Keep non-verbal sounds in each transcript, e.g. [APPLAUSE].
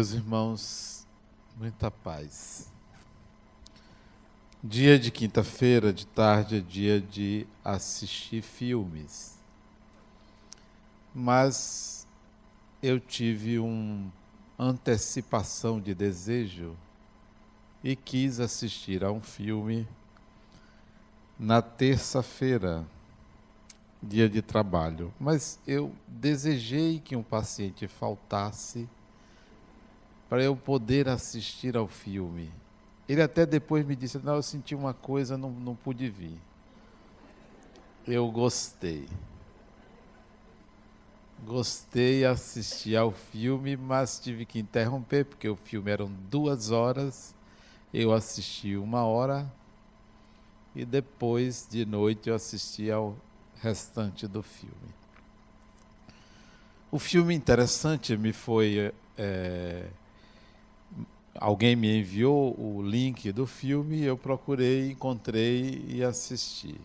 meus irmãos, muita paz. Dia de quinta-feira, de tarde, é dia de assistir filmes. Mas eu tive uma antecipação de desejo e quis assistir a um filme na terça-feira, dia de trabalho. Mas eu desejei que um paciente faltasse para eu poder assistir ao filme. Ele até depois me disse: Não, eu senti uma coisa, não, não pude vir. Eu gostei. Gostei, assisti ao filme, mas tive que interromper, porque o filme eram duas horas. Eu assisti uma hora e depois de noite eu assisti ao restante do filme. O filme interessante me foi é, alguém me enviou o link do filme, eu procurei, encontrei e assisti.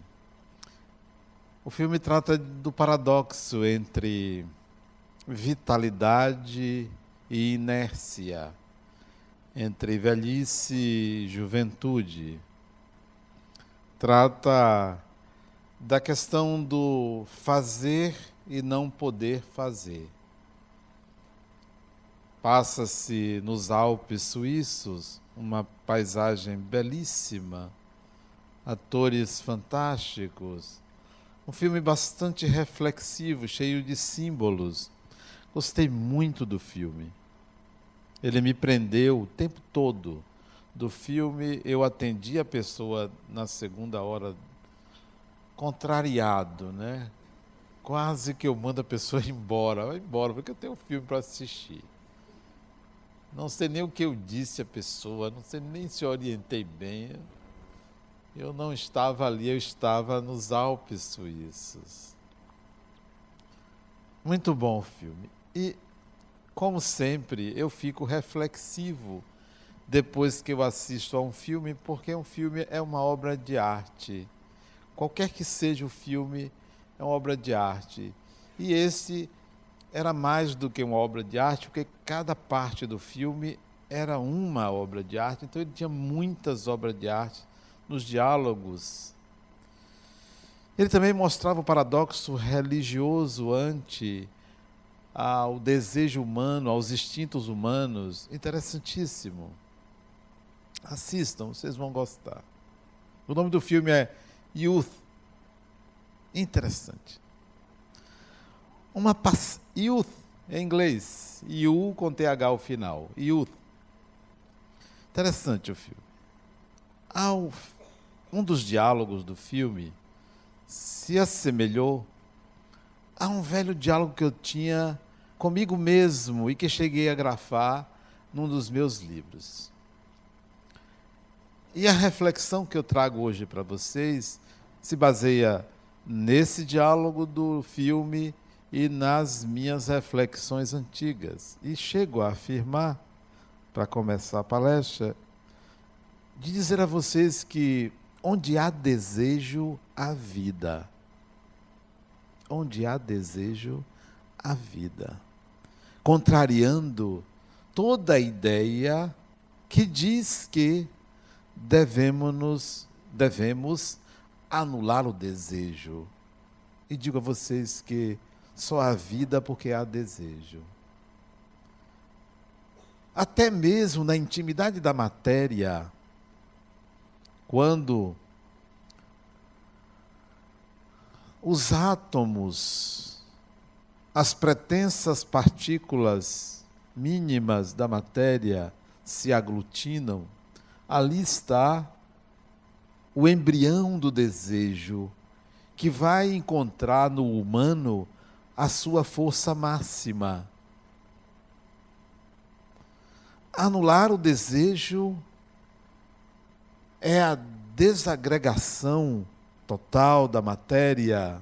O filme trata do paradoxo entre vitalidade e inércia, entre velhice e juventude. Trata da questão do fazer e não poder fazer Passa-se nos Alpes suíços uma paisagem belíssima, atores fantásticos, um filme bastante reflexivo, cheio de símbolos. Gostei muito do filme. Ele me prendeu o tempo todo. Do filme, eu atendi a pessoa na segunda hora contrariado, né? Quase que eu mando a pessoa [LAUGHS] embora. Vai embora, porque eu tenho um filme para assistir. Não sei nem o que eu disse à pessoa, não sei nem se orientei bem. Eu não estava ali, eu estava nos Alpes suíços. Muito bom o filme. E, como sempre, eu fico reflexivo depois que eu assisto a um filme, porque um filme é uma obra de arte. Qualquer que seja o filme, é uma obra de arte. E esse era mais do que uma obra de arte, porque cada parte do filme era uma obra de arte, então ele tinha muitas obras de arte nos diálogos. Ele também mostrava o paradoxo religioso ante ao desejo humano, aos instintos humanos. Interessantíssimo. Assistam, vocês vão gostar. O nome do filme é Youth. Interessante. Uma pass... youth em inglês, you com TH ao final. Youth. Interessante o filme. Ao um dos diálogos do filme se assemelhou a um velho diálogo que eu tinha comigo mesmo e que cheguei a grafar num dos meus livros. E a reflexão que eu trago hoje para vocês se baseia nesse diálogo do filme e nas minhas reflexões antigas. E chego a afirmar, para começar a palestra, de dizer a vocês que onde há desejo, há vida. Onde há desejo, há vida. Contrariando toda a ideia que diz que devemos, devemos anular o desejo. E digo a vocês que só há vida porque há desejo. Até mesmo na intimidade da matéria, quando os átomos, as pretensas partículas mínimas da matéria se aglutinam, ali está o embrião do desejo, que vai encontrar no humano a sua força máxima. Anular o desejo é a desagregação total da matéria.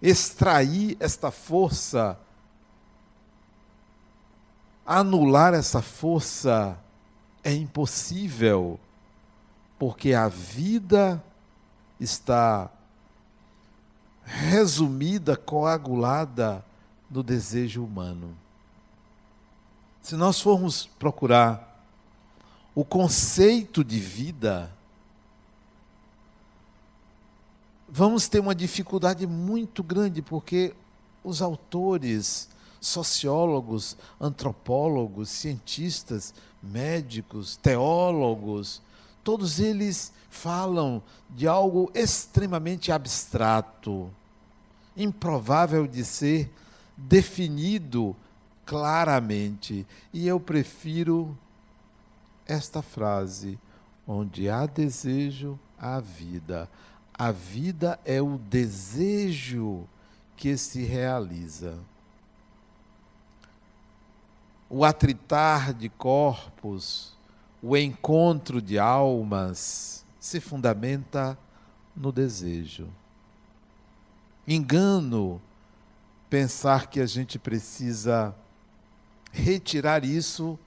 Extrair esta força, anular essa força é impossível, porque a vida está resumida, coagulada no desejo humano. Se nós formos procurar o conceito de vida, vamos ter uma dificuldade muito grande, porque os autores, sociólogos, antropólogos, cientistas, médicos, teólogos, todos eles falam de algo extremamente abstrato, improvável de ser definido claramente. E eu prefiro esta frase: onde há desejo, há vida. A vida é o desejo que se realiza. O atritar de corpos, o encontro de almas, se fundamenta no desejo. Engano pensar que a gente precisa retirar isso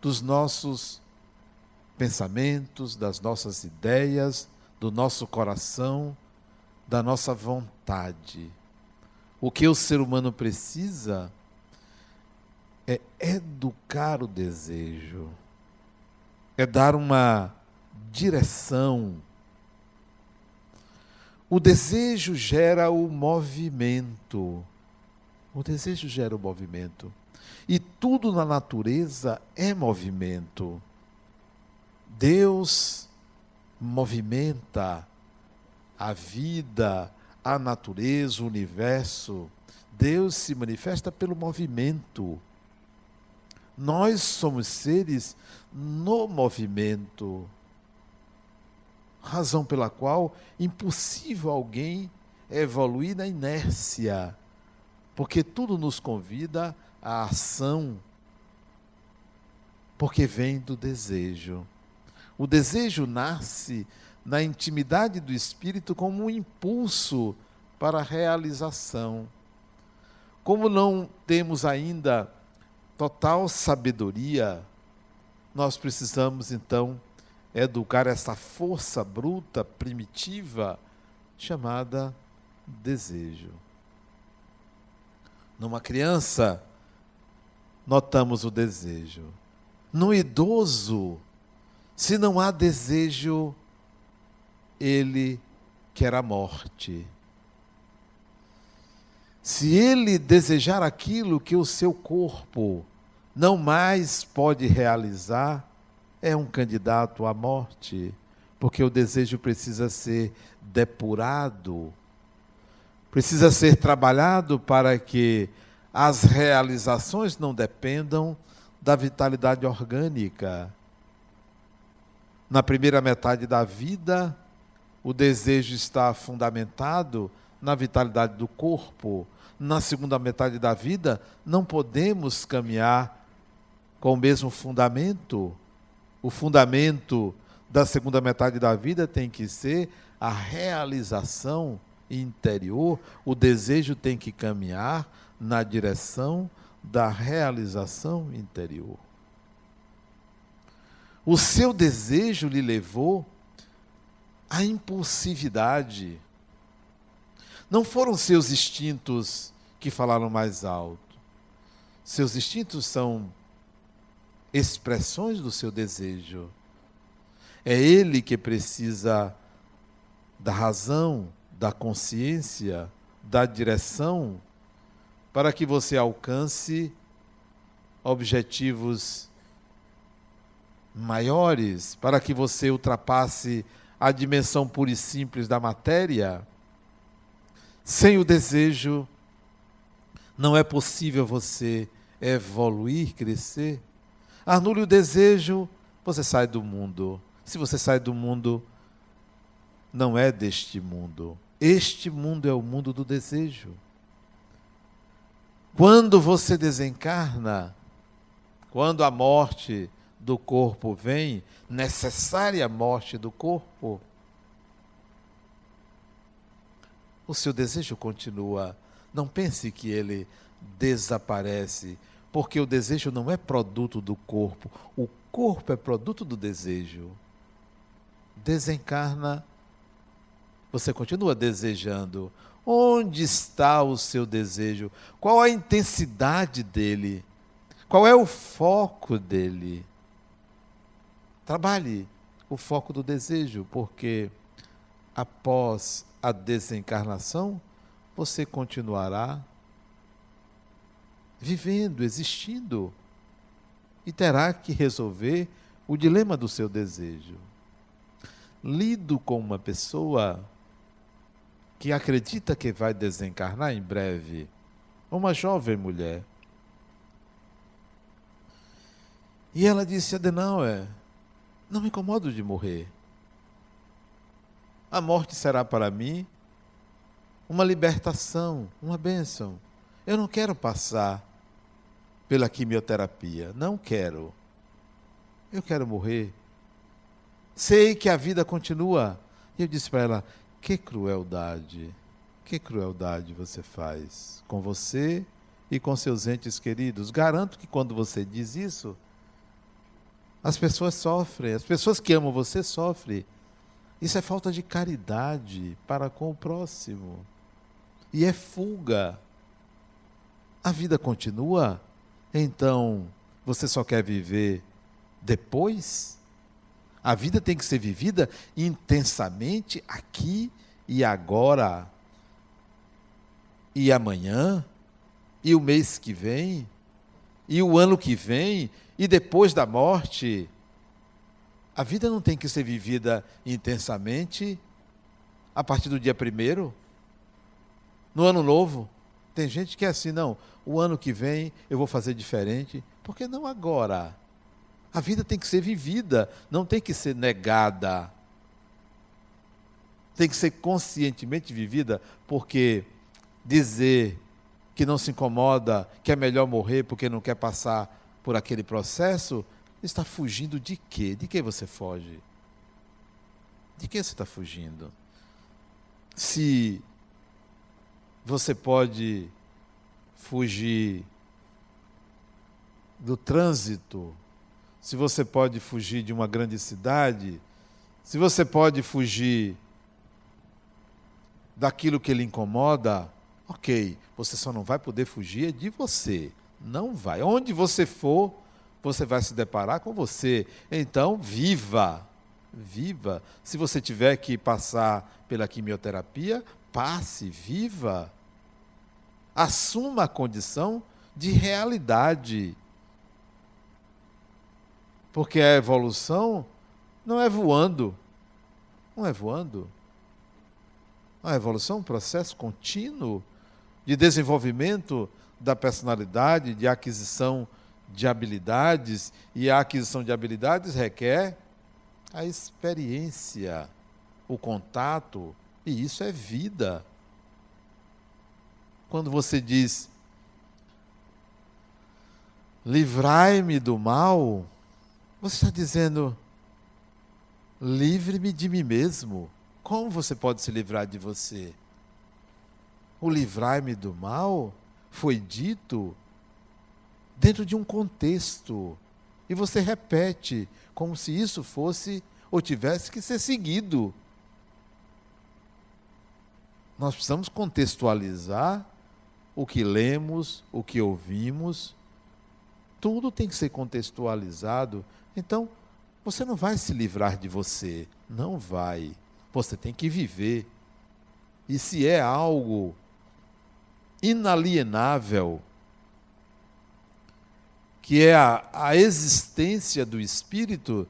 dos nossos pensamentos, das nossas ideias, do nosso coração, da nossa vontade. O que o ser humano precisa é educar o desejo, é dar uma direção. O desejo gera o movimento. O desejo gera o movimento. E tudo na natureza é movimento. Deus movimenta a vida, a natureza, o universo. Deus se manifesta pelo movimento. Nós somos seres no movimento. Razão pela qual impossível alguém evoluir na inércia, porque tudo nos convida à ação, porque vem do desejo. O desejo nasce na intimidade do espírito como um impulso para a realização. Como não temos ainda total sabedoria, nós precisamos então educar essa força bruta, primitiva, chamada desejo. Numa criança, notamos o desejo. No idoso, se não há desejo, ele quer a morte. Se ele desejar aquilo que o seu corpo não mais pode realizar, é um candidato à morte, porque o desejo precisa ser depurado, precisa ser trabalhado para que as realizações não dependam da vitalidade orgânica na primeira metade da vida, o desejo está fundamentado na vitalidade do corpo. Na segunda metade da vida, não podemos caminhar com o mesmo fundamento. O fundamento da segunda metade da vida tem que ser a realização interior, o desejo tem que caminhar na direção da realização interior. O seu desejo lhe levou à impulsividade. Não foram seus instintos que falaram mais alto. Seus instintos são expressões do seu desejo. É ele que precisa da razão, da consciência, da direção para que você alcance objetivos maiores, para que você ultrapasse a dimensão pura e simples da matéria, sem o desejo, não é possível você evoluir, crescer. Anule o desejo, você sai do mundo. Se você sai do mundo, não é deste mundo. Este mundo é o mundo do desejo. Quando você desencarna, quando a morte do corpo vem, necessária morte do corpo, o seu desejo continua. Não pense que ele desaparece, porque o desejo não é produto do corpo, o corpo é produto do desejo. Desencarna, você continua desejando. Onde está o seu desejo? Qual a intensidade dele? Qual é o foco dele? Trabalhe o foco do desejo, porque após a desencarnação, você continuará vivendo, existindo, e terá que resolver o dilema do seu desejo. Lido com uma pessoa que acredita que vai desencarnar em breve, uma jovem mulher. E ela disse: Adenauer, não me incomodo de morrer. A morte será para mim uma libertação, uma bênção. Eu não quero passar pela quimioterapia, não quero. Eu quero morrer. Sei que a vida continua. E eu disse para ela: que crueldade, que crueldade você faz com você e com seus entes queridos. Garanto que quando você diz isso, as pessoas sofrem, as pessoas que amam você sofrem. Isso é falta de caridade para com o próximo. E é fuga. A vida continua, então você só quer viver depois? A vida tem que ser vivida intensamente aqui e agora. E amanhã, e o mês que vem, e o ano que vem, e depois da morte. A vida não tem que ser vivida intensamente a partir do dia primeiro, no ano novo. Tem gente que é assim, não, o ano que vem eu vou fazer diferente. Por que não agora? A vida tem que ser vivida, não tem que ser negada. Tem que ser conscientemente vivida, porque dizer que não se incomoda, que é melhor morrer porque não quer passar por aquele processo, está fugindo de quê? De quem você foge? De quem você está fugindo? Se você pode fugir do trânsito, se você pode fugir de uma grande cidade, se você pode fugir daquilo que lhe incomoda, ok, você só não vai poder fugir de você. Não vai. Onde você for, você vai se deparar com você. Então, viva. Viva. Se você tiver que passar pela quimioterapia, passe, viva. Assuma a condição de realidade. Porque a evolução não é voando. Não é voando. A evolução é um processo contínuo de desenvolvimento da personalidade, de aquisição de habilidades, e a aquisição de habilidades requer a experiência, o contato, e isso é vida. Quando você diz, livrai-me do mal, você está dizendo, livre-me de mim mesmo. Como você pode se livrar de você? O livrai-me do mal foi dito dentro de um contexto. E você repete, como se isso fosse ou tivesse que ser seguido. Nós precisamos contextualizar o que lemos, o que ouvimos. Tudo tem que ser contextualizado. Então, você não vai se livrar de você. Não vai. Você tem que viver. E se é algo inalienável, que é a, a existência do espírito,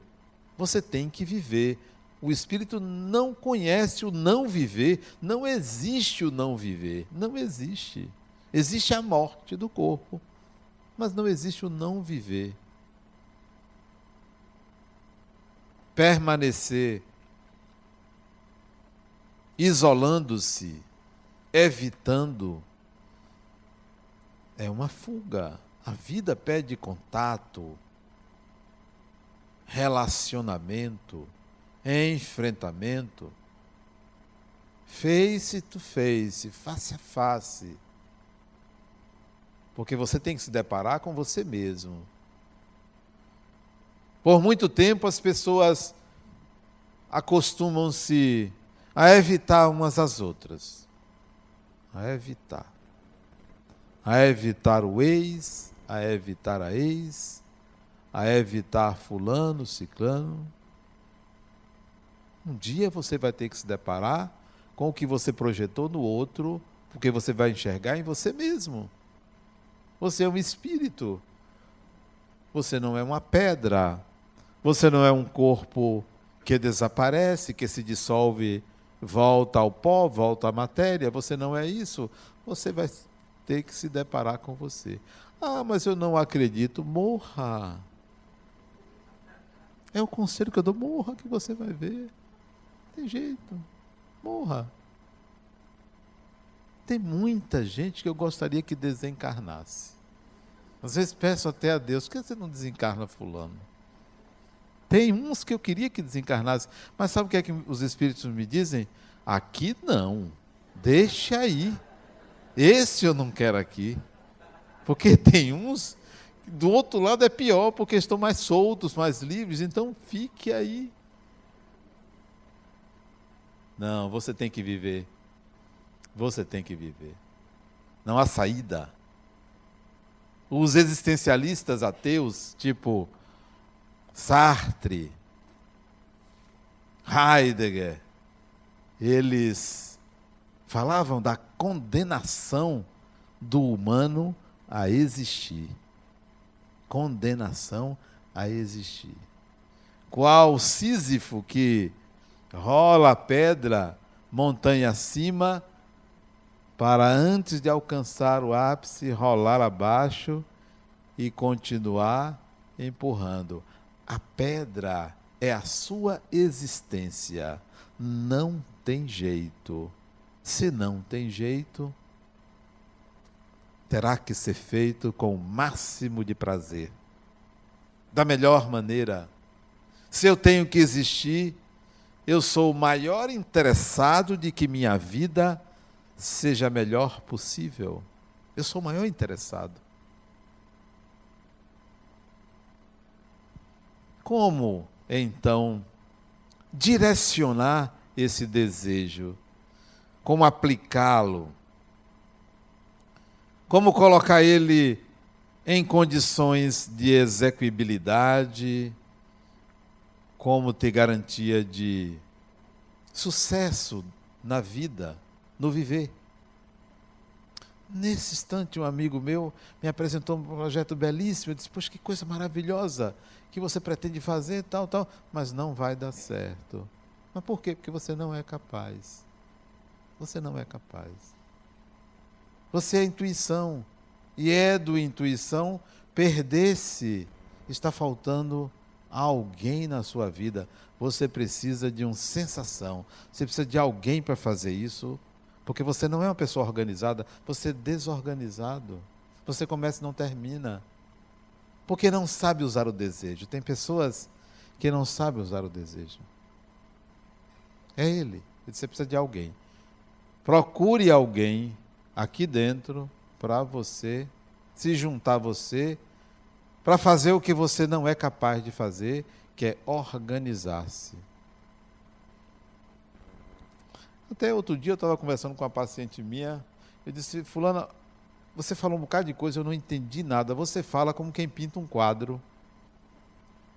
você tem que viver. O espírito não conhece o não viver, não existe o não viver, não existe. Existe a morte do corpo, mas não existe o não viver. Permanecer isolando-se, evitando, é uma fuga. A vida pede contato, relacionamento, enfrentamento. Face to face, face a face. Porque você tem que se deparar com você mesmo. Por muito tempo as pessoas acostumam-se a evitar umas às outras. A evitar a evitar o ex, a evitar a ex, a evitar fulano, ciclano. Um dia você vai ter que se deparar com o que você projetou no outro, porque você vai enxergar em você mesmo. Você é um espírito. Você não é uma pedra. Você não é um corpo que desaparece, que se dissolve, volta ao pó, volta à matéria. Você não é isso. Você vai ter que se deparar com você. Ah, mas eu não acredito. Morra. É o conselho que eu dou. Morra que você vai ver. Tem jeito. Morra. Tem muita gente que eu gostaria que desencarnasse. Às vezes peço até a Deus, por que você não desencarna fulano? Tem uns que eu queria que desencarnasse, mas sabe o que é que os espíritos me dizem? Aqui não, deixa aí. Esse eu não quero aqui. Porque [LAUGHS] tem uns, do outro lado é pior, porque estão mais soltos, mais livres, então fique aí. Não, você tem que viver. Você tem que viver. Não há saída. Os existencialistas ateus, tipo Sartre, Heidegger, eles falavam da condenação do humano a existir. Condenação a existir. Qual Sísifo que rola a pedra montanha acima, para antes de alcançar o ápice, rolar abaixo e continuar empurrando. A pedra é a sua existência. Não tem jeito. Se não tem jeito, terá que ser feito com o máximo de prazer, da melhor maneira. Se eu tenho que existir, eu sou o maior interessado de que minha vida seja a melhor possível. Eu sou o maior interessado. Como, então, direcionar esse desejo? Como aplicá-lo? Como colocar ele em condições de execuibilidade, como ter garantia de sucesso na vida, no viver. Nesse instante, um amigo meu me apresentou um projeto belíssimo. Eu disse: Poxa, que coisa maravilhosa que você pretende fazer, tal, tal, mas não vai dar certo. Mas por quê? Porque você não é capaz. Você não é capaz. Você é intuição. E é do intuição perder-se. Está faltando alguém na sua vida, você precisa de uma sensação, você precisa de alguém para fazer isso, porque você não é uma pessoa organizada, você é desorganizado. Você começa e não termina. Porque não sabe usar o desejo. Tem pessoas que não sabem usar o desejo. É ele. Você precisa de alguém. Procure alguém aqui dentro para você se juntar a você para fazer o que você não é capaz de fazer, que é organizar-se. Até outro dia eu estava conversando com uma paciente minha, eu disse, fulana, você falou um bocado de coisa, eu não entendi nada. Você fala como quem pinta um quadro.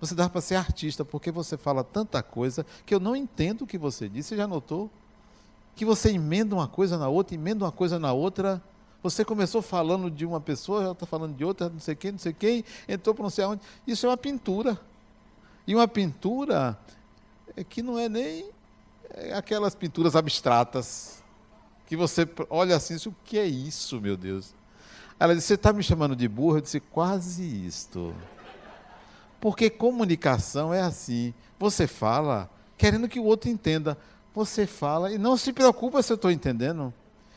Você dá para ser artista, porque você fala tanta coisa que eu não entendo o que você disse. Você já notou? Que você emenda uma coisa na outra, emenda uma coisa na outra. Você começou falando de uma pessoa, já está falando de outra, não sei quem, não sei quem, entrou para não sei aonde. Isso é uma pintura. E uma pintura é que não é nem é aquelas pinturas abstratas que você olha assim, o que é isso, meu Deus? Ela disse, você está me chamando de burro? Eu disse, quase isto. Porque comunicação é assim. Você fala querendo que o outro entenda. Você fala e não se preocupa se eu estou entendendo.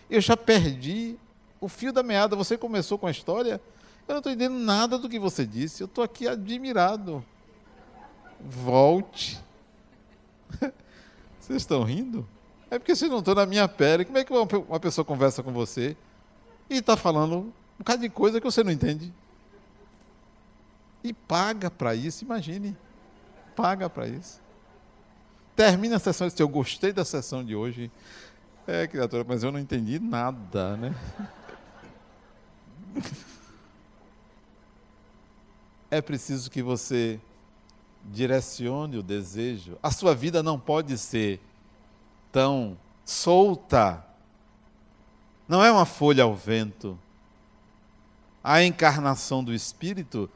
Eu já perdi o fio da meada. Você começou com a história, eu não estou entendendo nada do que você disse. Eu estou aqui admirado. Volte. [LAUGHS] Vocês estão rindo? É porque vocês não estão na minha pele. Como é que uma pessoa conversa com você e está falando um bocado de coisa que você não entende? E paga para isso, imagine. Paga para isso. Termina a sessão eu gostei da sessão de hoje. É, criatura, mas eu não entendi nada, né? [LAUGHS] é preciso que você direcione o desejo. A sua vida não pode ser tão solta. Não é uma folha ao vento. A encarnação do Espírito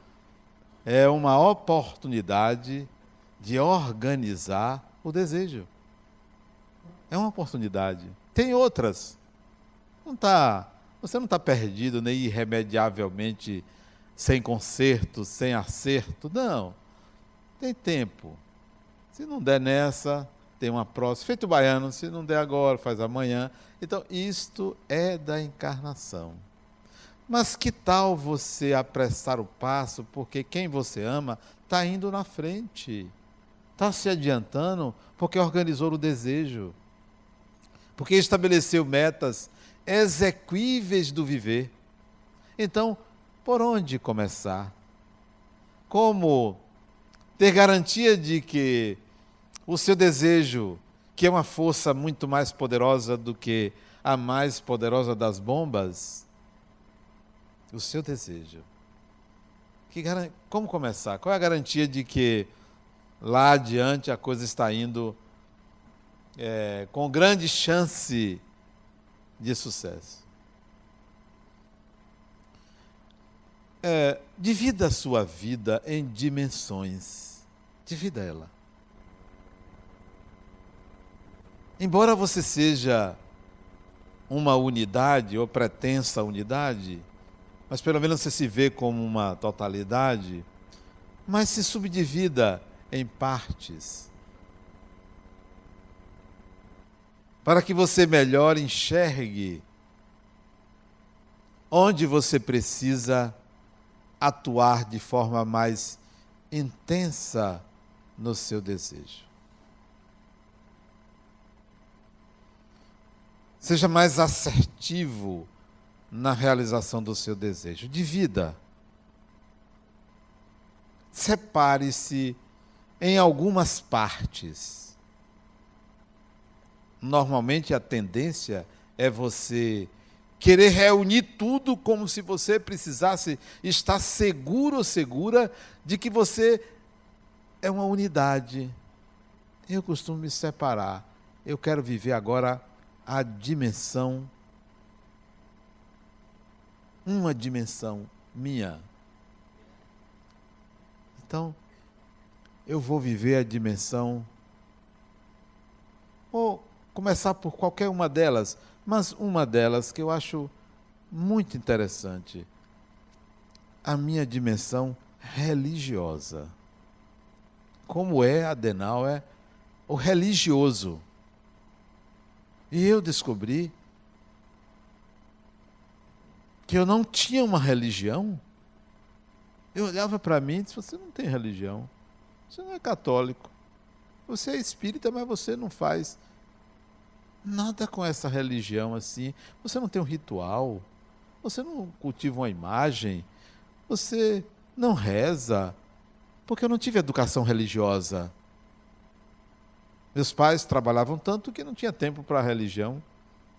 é uma oportunidade de organizar o desejo. É uma oportunidade. Tem outras. Não tá, você não está perdido nem irremediavelmente sem conserto, sem acerto. Não. Tem tempo. Se não der nessa, tem uma próxima. Feito baiano, se não der agora, faz amanhã. Então, isto é da encarnação. Mas que tal você apressar o passo, porque quem você ama está indo na frente, está se adiantando, porque organizou o desejo, porque estabeleceu metas exequíveis do viver. Então, por onde começar? Como ter garantia de que o seu desejo, que é uma força muito mais poderosa do que a mais poderosa das bombas, o seu desejo. Que, como começar? Qual é a garantia de que lá adiante a coisa está indo é, com grande chance de sucesso? É, divida a sua vida em dimensões Divida ela. Embora você seja uma unidade ou pretensa unidade, mas pelo menos você se vê como uma totalidade, mas se subdivida em partes. Para que você melhor enxergue onde você precisa atuar de forma mais intensa no seu desejo. Seja mais assertivo na realização do seu desejo. Divida. Separe-se em algumas partes. Normalmente a tendência é você querer reunir tudo como se você precisasse estar seguro ou segura de que você é uma unidade. Eu costumo me separar. Eu quero viver agora a dimensão, uma dimensão minha. Então, eu vou viver a dimensão, começar por qualquer uma delas, mas uma delas que eu acho muito interessante, a minha dimensão religiosa como é Adenauer, o religioso. E eu descobri que eu não tinha uma religião. Eu olhava para mim e disse: Você não tem religião. Você não é católico. Você é espírita, mas você não faz nada com essa religião assim. Você não tem um ritual. Você não cultiva uma imagem. Você não reza. Porque eu não tive educação religiosa. Meus pais trabalhavam tanto que não tinha tempo para a religião.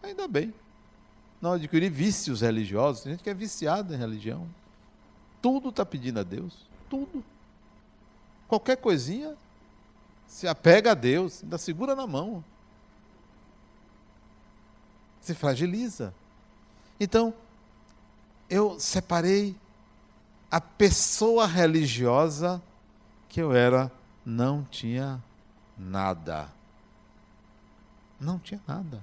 Ainda bem. Não adquiri vícios religiosos. Tem gente que é viciada em religião. Tudo está pedindo a Deus. Tudo. Qualquer coisinha se apega a Deus, ainda segura na mão. Se fragiliza. Então, eu separei a pessoa religiosa que eu era, não tinha nada. Não tinha nada.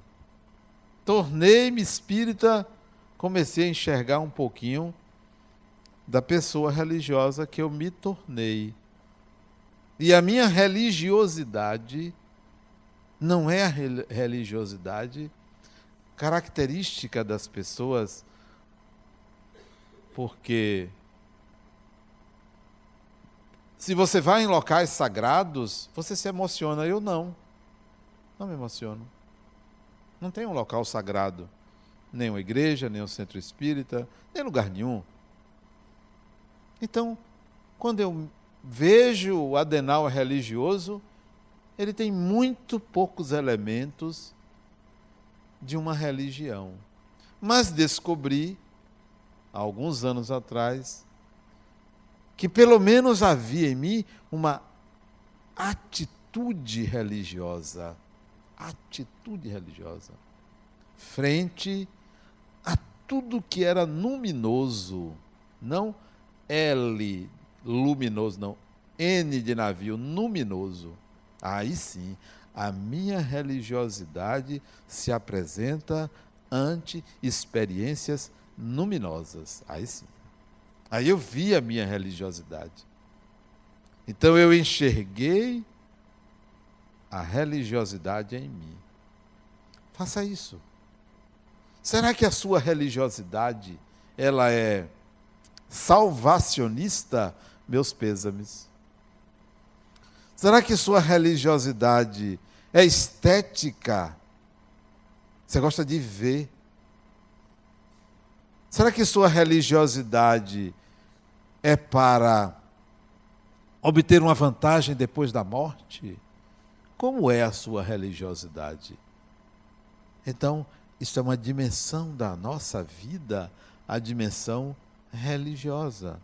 Tornei-me espírita, comecei a enxergar um pouquinho da pessoa religiosa que eu me tornei. E a minha religiosidade não é a religiosidade característica das pessoas, porque se você vai em locais sagrados, você se emociona. Eu não. Não me emociono. Não tem um local sagrado. Nem uma igreja, nem um centro espírita, nem lugar nenhum. Então, quando eu vejo o Adenal religioso, ele tem muito poucos elementos de uma religião. Mas descobri, alguns anos atrás, que pelo menos havia em mim uma atitude religiosa. Atitude religiosa. Frente a tudo que era luminoso. Não L luminoso, não. N de navio, luminoso. Aí sim, a minha religiosidade se apresenta ante experiências luminosas. Aí sim. Aí eu vi a minha religiosidade. Então eu enxerguei a religiosidade em mim. Faça isso. Será que a sua religiosidade ela é salvacionista? Meus pêsames. Será que sua religiosidade é estética? Você gosta de ver. Será que sua religiosidade é para obter uma vantagem depois da morte? Como é a sua religiosidade? Então, isso é uma dimensão da nossa vida, a dimensão religiosa.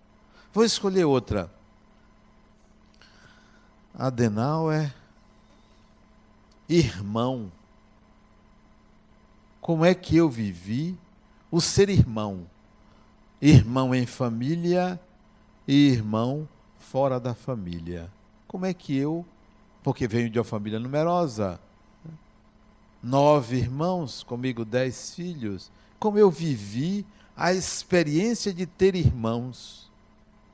Vou escolher outra. Adenauer, irmão. Como é que eu vivi o ser irmão? Irmão em família e irmão fora da família. Como é que eu, porque venho de uma família numerosa, nove irmãos, comigo dez filhos, como eu vivi a experiência de ter irmãos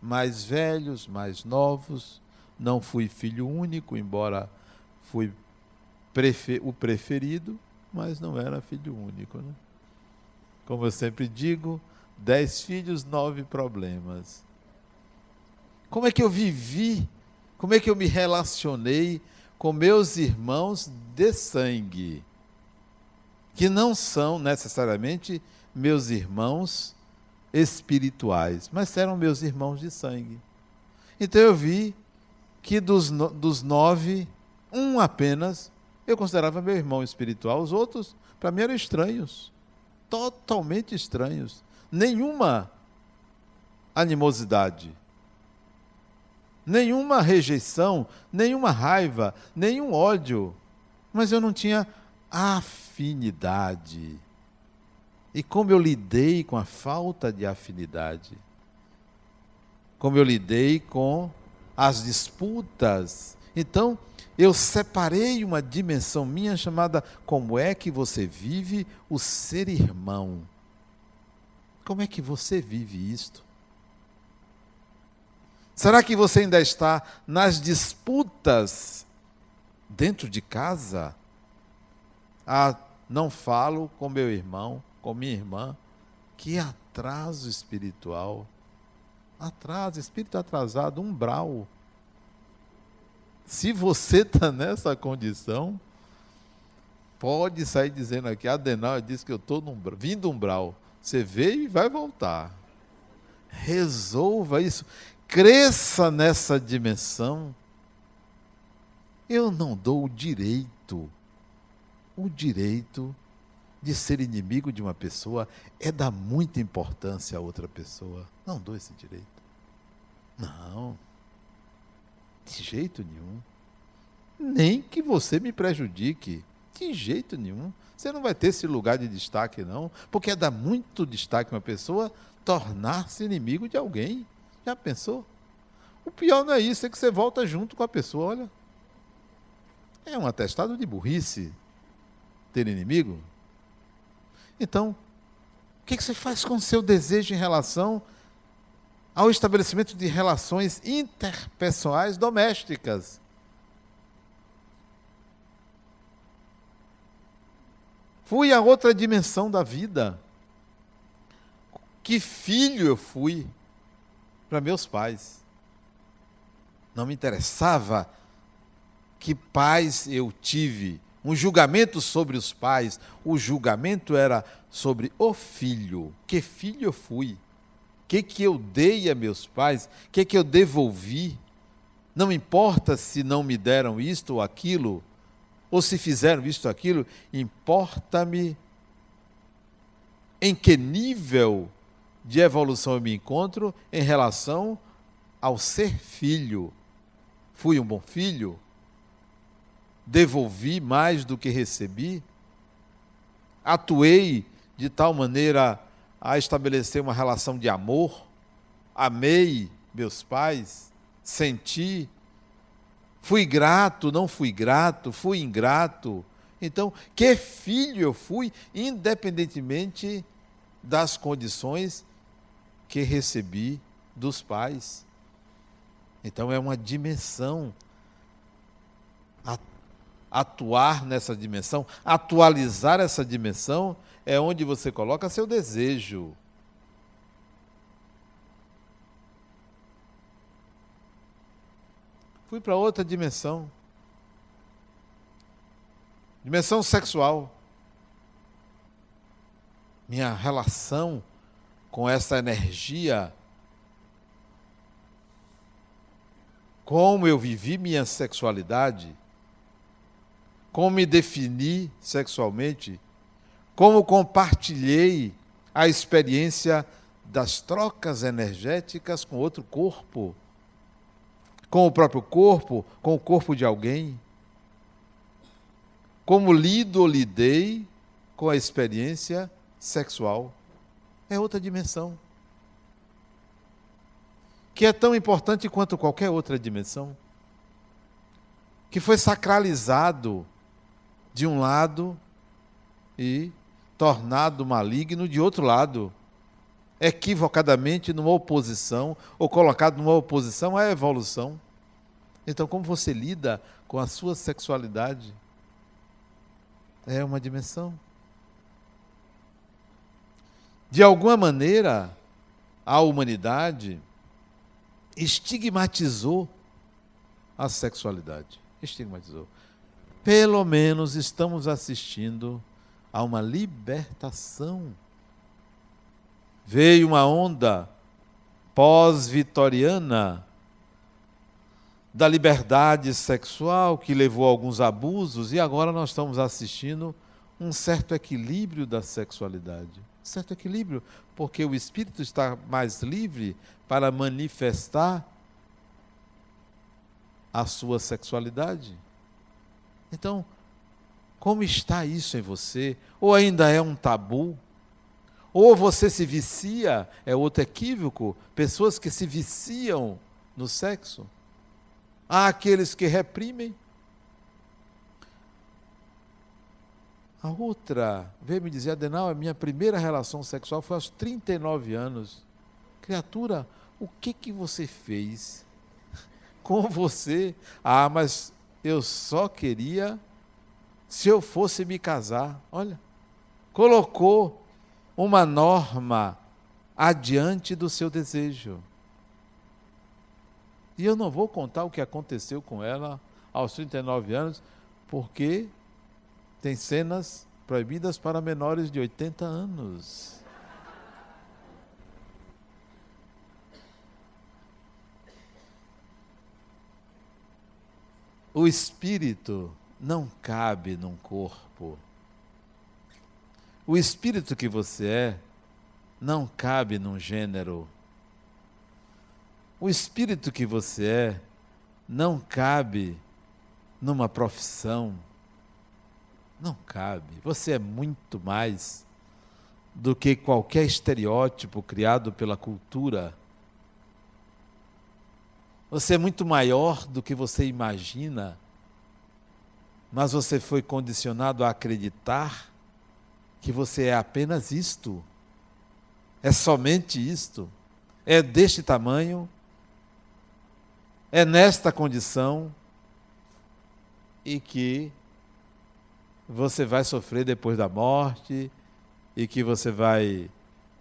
mais velhos, mais novos, não fui filho único, embora fui prefer, o preferido, mas não era filho único. Né? Como eu sempre digo, dez filhos, nove problemas. Como é que eu vivi? Como é que eu me relacionei com meus irmãos de sangue? Que não são necessariamente meus irmãos espirituais, mas eram meus irmãos de sangue. Então eu vi que dos, dos nove, um apenas eu considerava meu irmão espiritual, os outros, para mim, eram estranhos. Totalmente estranhos. Nenhuma animosidade, nenhuma rejeição, nenhuma raiva, nenhum ódio. Mas eu não tinha afinidade. E como eu lidei com a falta de afinidade? Como eu lidei com as disputas. Então, eu separei uma dimensão minha chamada como é que você vive o ser irmão. Como é que você vive isto? Será que você ainda está nas disputas dentro de casa? Ah, não falo com meu irmão, com minha irmã. Que atraso espiritual atraso, espírito atrasado, umbral. Se você está [LAUGHS] nessa condição, pode sair dizendo aqui, Adenal disse que eu estou vindo umbral. Você veio e vai voltar. Resolva isso. Cresça nessa dimensão. Eu não dou o direito, o direito de ser inimigo de uma pessoa é dar muita importância a outra pessoa. Não dou esse direito. Não. De jeito nenhum. Nem que você me prejudique. De jeito nenhum. Você não vai ter esse lugar de destaque, não. Porque é dar muito destaque a uma pessoa tornar-se inimigo de alguém. Já pensou? O pior não é isso, é que você volta junto com a pessoa, olha. É um atestado de burrice ter inimigo. Então, o que você faz com o seu desejo em relação ao estabelecimento de relações interpessoais domésticas? Fui a outra dimensão da vida. Que filho eu fui para meus pais. Não me interessava que pais eu tive um julgamento sobre os pais, o julgamento era sobre o filho. Que filho eu fui? Que que eu dei a meus pais? Que que eu devolvi? Não importa se não me deram isto ou aquilo, ou se fizeram isto ou aquilo, importa-me em que nível de evolução eu me encontro em relação ao ser filho, fui um bom filho? Devolvi mais do que recebi? Atuei de tal maneira a estabelecer uma relação de amor? Amei meus pais? Senti? Fui grato? Não fui grato? Fui ingrato? Então, que filho eu fui, independentemente das condições que recebi dos pais. Então, é uma dimensão. Atuar nessa dimensão, atualizar essa dimensão, é onde você coloca seu desejo. Fui para outra dimensão. Dimensão sexual. Minha relação com essa energia. Como eu vivi minha sexualidade. Como me defini sexualmente. Como compartilhei a experiência das trocas energéticas com outro corpo. Com o próprio corpo, com o corpo de alguém como lido ou lidei com a experiência sexual. É outra dimensão. Que é tão importante quanto qualquer outra dimensão. Que foi sacralizado de um lado e tornado maligno de outro lado. Equivocadamente numa oposição, ou colocado numa oposição à evolução. Então, como você lida com a sua sexualidade? É uma dimensão. De alguma maneira, a humanidade estigmatizou a sexualidade. Estigmatizou. Pelo menos estamos assistindo a uma libertação. Veio uma onda pós-vitoriana da liberdade sexual que levou a alguns abusos e agora nós estamos assistindo um certo equilíbrio da sexualidade. Certo equilíbrio, porque o espírito está mais livre para manifestar a sua sexualidade. Então, como está isso em você? Ou ainda é um tabu? Ou você se vicia, é outro equívoco, pessoas que se viciam no sexo. Há aqueles que reprimem. A outra veio me dizer, Adenal, a minha primeira relação sexual foi aos 39 anos. Criatura, o que que você fez [LAUGHS] com você? Ah, mas eu só queria se eu fosse me casar. Olha, colocou uma norma adiante do seu desejo. E eu não vou contar o que aconteceu com ela aos 39 anos, porque tem cenas proibidas para menores de 80 anos. O espírito não cabe num corpo. O espírito que você é não cabe num gênero. O espírito que você é não cabe numa profissão. Não cabe. Você é muito mais do que qualquer estereótipo criado pela cultura. Você é muito maior do que você imagina, mas você foi condicionado a acreditar que você é apenas isto, é somente isto, é deste tamanho, é nesta condição? E que você vai sofrer depois da morte? E que você vai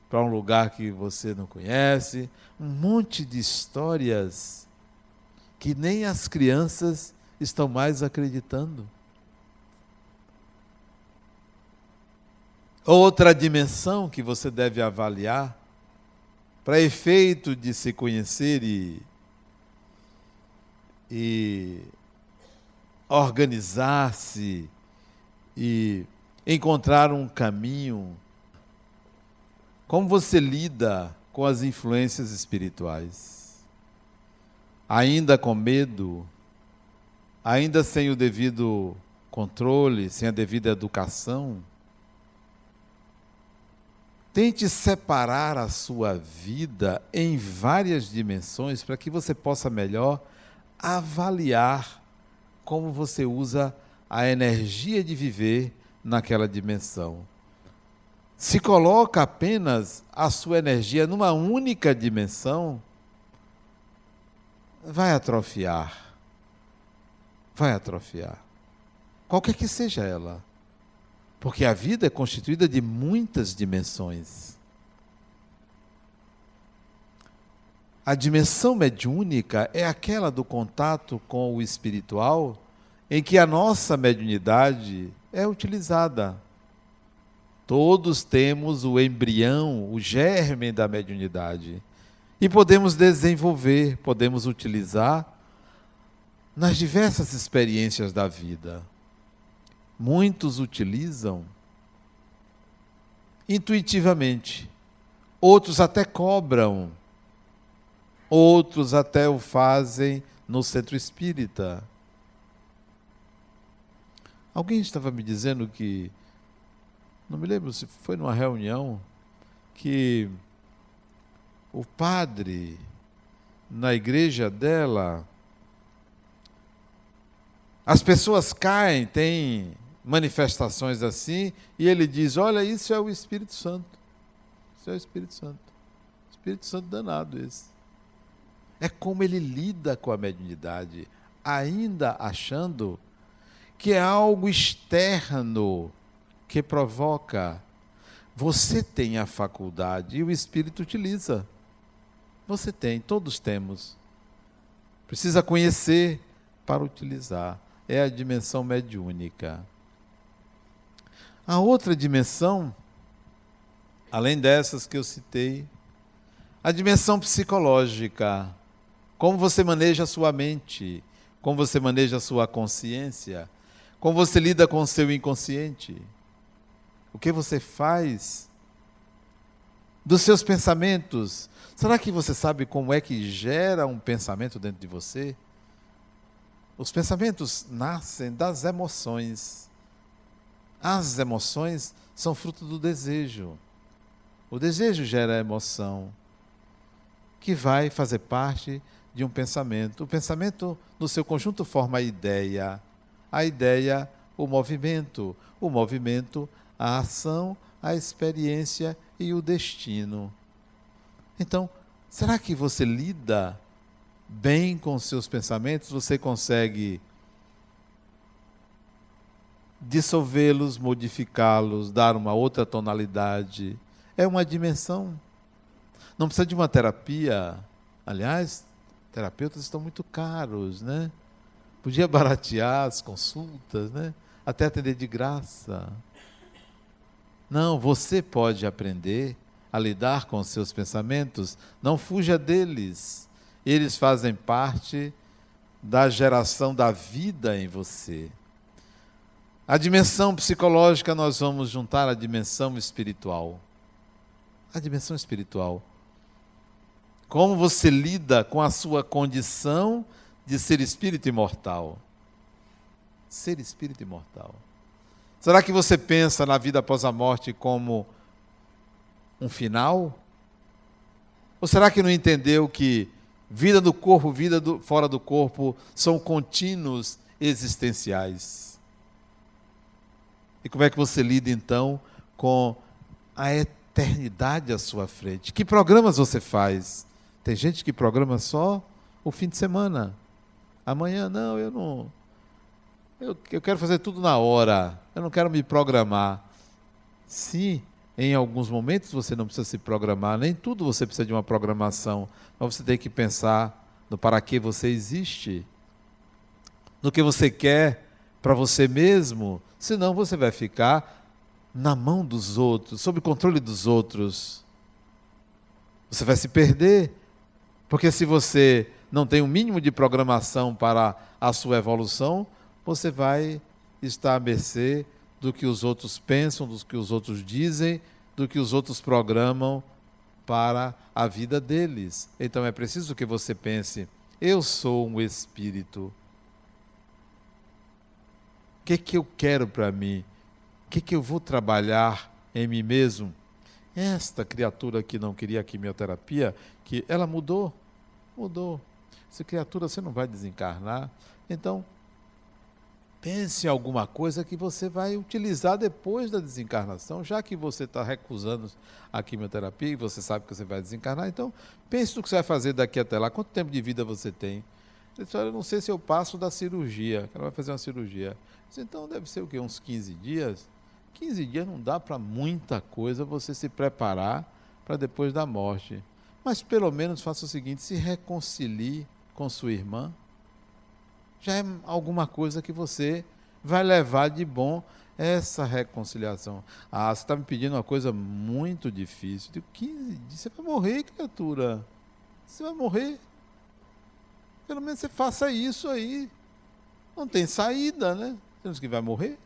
para um lugar que você não conhece, um monte de histórias que nem as crianças estão mais acreditando. Outra dimensão que você deve avaliar, para efeito de se conhecer e e organizar-se e encontrar um caminho. Como você lida com as influências espirituais? ainda com medo, ainda sem o devido controle, sem a devida educação. Tente separar a sua vida em várias dimensões para que você possa melhor avaliar como você usa a energia de viver naquela dimensão. Se coloca apenas a sua energia numa única dimensão, vai atrofiar. Vai atrofiar. Qualquer que seja ela. Porque a vida é constituída de muitas dimensões. A dimensão mediúnica é aquela do contato com o espiritual, em que a nossa mediunidade é utilizada. Todos temos o embrião, o germe da mediunidade. E podemos desenvolver, podemos utilizar nas diversas experiências da vida. Muitos utilizam intuitivamente, outros até cobram, outros até o fazem no centro espírita. Alguém estava me dizendo que, não me lembro se foi numa reunião, que o padre, na igreja dela, as pessoas caem, tem manifestações assim, e ele diz: Olha, isso é o Espírito Santo. Isso é o Espírito Santo. Espírito Santo danado esse. É como ele lida com a mediunidade, ainda achando que é algo externo que provoca. Você tem a faculdade e o Espírito utiliza. Você tem, todos temos. Precisa conhecer para utilizar. É a dimensão mediúnica. A outra dimensão, além dessas que eu citei, a dimensão psicológica. Como você maneja a sua mente, como você maneja a sua consciência, como você lida com o seu inconsciente. O que você faz dos seus pensamentos. Será que você sabe como é que gera um pensamento dentro de você? Os pensamentos nascem das emoções. As emoções são fruto do desejo. O desejo gera emoção, que vai fazer parte de um pensamento. O pensamento, no seu conjunto, forma a ideia. A ideia, o movimento. O movimento, a ação, a experiência e o destino. Então, será que você lida bem com seus pensamentos? Você consegue dissolvê-los, modificá-los, dar uma outra tonalidade. É uma dimensão. Não precisa de uma terapia. Aliás, terapeutas estão muito caros, né? Podia baratear as consultas, né? Até atender de graça. Não, você pode aprender a lidar com os seus pensamentos, não fuja deles. Eles fazem parte da geração da vida em você. A dimensão psicológica nós vamos juntar à dimensão espiritual. A dimensão espiritual. Como você lida com a sua condição de ser espírito imortal? Ser espírito imortal. Será que você pensa na vida após a morte como um final? Ou será que não entendeu que vida do corpo, vida do, fora do corpo são contínuos existenciais? E como é que você lida então com a eternidade à sua frente? Que programas você faz? Tem gente que programa só o fim de semana. Amanhã não, eu não. Eu, eu quero fazer tudo na hora. Eu não quero me programar. Sim, em alguns momentos você não precisa se programar, nem tudo você precisa de uma programação, mas você tem que pensar no para que você existe, no que você quer para você mesmo, senão você vai ficar na mão dos outros, sob o controle dos outros. Você vai se perder, porque se você não tem um mínimo de programação para a sua evolução, você vai estar à mercê do que os outros pensam, do que os outros dizem, do que os outros programam para a vida deles. Então é preciso que você pense Eu sou um espírito. Que, que eu quero para mim? O que, que eu vou trabalhar em mim mesmo? Esta criatura que não queria quimioterapia, que ela mudou, mudou. Essa criatura você não vai desencarnar. Então, pense em alguma coisa que você vai utilizar depois da desencarnação, já que você está recusando a quimioterapia e você sabe que você vai desencarnar, então pense no que você vai fazer daqui até lá. Quanto tempo de vida você tem? Ele disse, eu não sei se eu passo da cirurgia, ela vai fazer uma cirurgia. Disse, então deve ser o quê? Uns 15 dias? 15 dias não dá para muita coisa você se preparar para depois da morte. Mas pelo menos faça o seguinte: se reconcilie com sua irmã, já é alguma coisa que você vai levar de bom essa reconciliação. Ah, você está me pedindo uma coisa muito difícil. De 15 dias, você vai morrer, criatura. Você vai morrer. Pelo menos você faça isso aí. Não tem saída, né? Temos que vai morrer.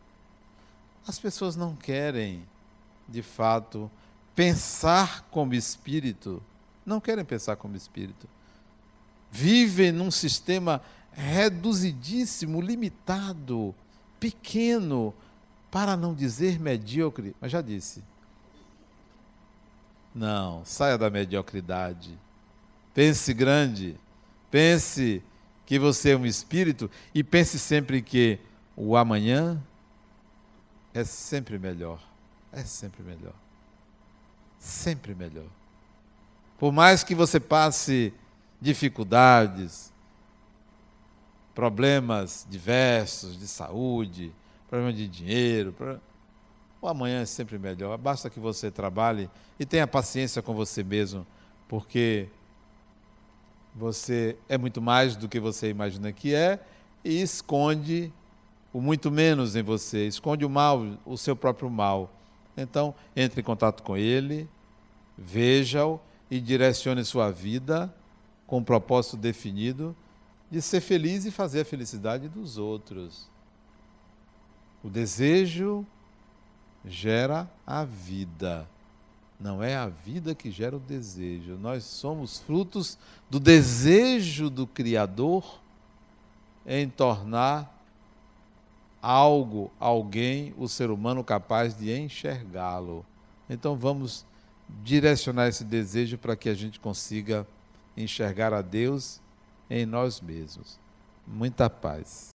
As pessoas não querem, de fato, pensar como espírito. Não querem pensar como espírito. Vivem num sistema reduzidíssimo, limitado, pequeno, para não dizer medíocre, mas já disse. Não, saia da mediocridade. Pense grande. Pense que você é um espírito e pense sempre que o amanhã é sempre melhor. É sempre melhor. Sempre melhor. Por mais que você passe dificuldades, problemas diversos de saúde, problema de dinheiro, o amanhã é sempre melhor. Basta que você trabalhe e tenha paciência com você mesmo, porque você é muito mais do que você imagina que é e esconde o muito menos em você, esconde o mal, o seu próprio mal. Então, entre em contato com ele, veja-o e direcione sua vida com um propósito definido de ser feliz e fazer a felicidade dos outros. O desejo gera a vida. Não é a vida que gera o desejo. Nós somos frutos do desejo do Criador em tornar algo, alguém, o ser humano capaz de enxergá-lo. Então vamos direcionar esse desejo para que a gente consiga enxergar a Deus em nós mesmos. Muita paz.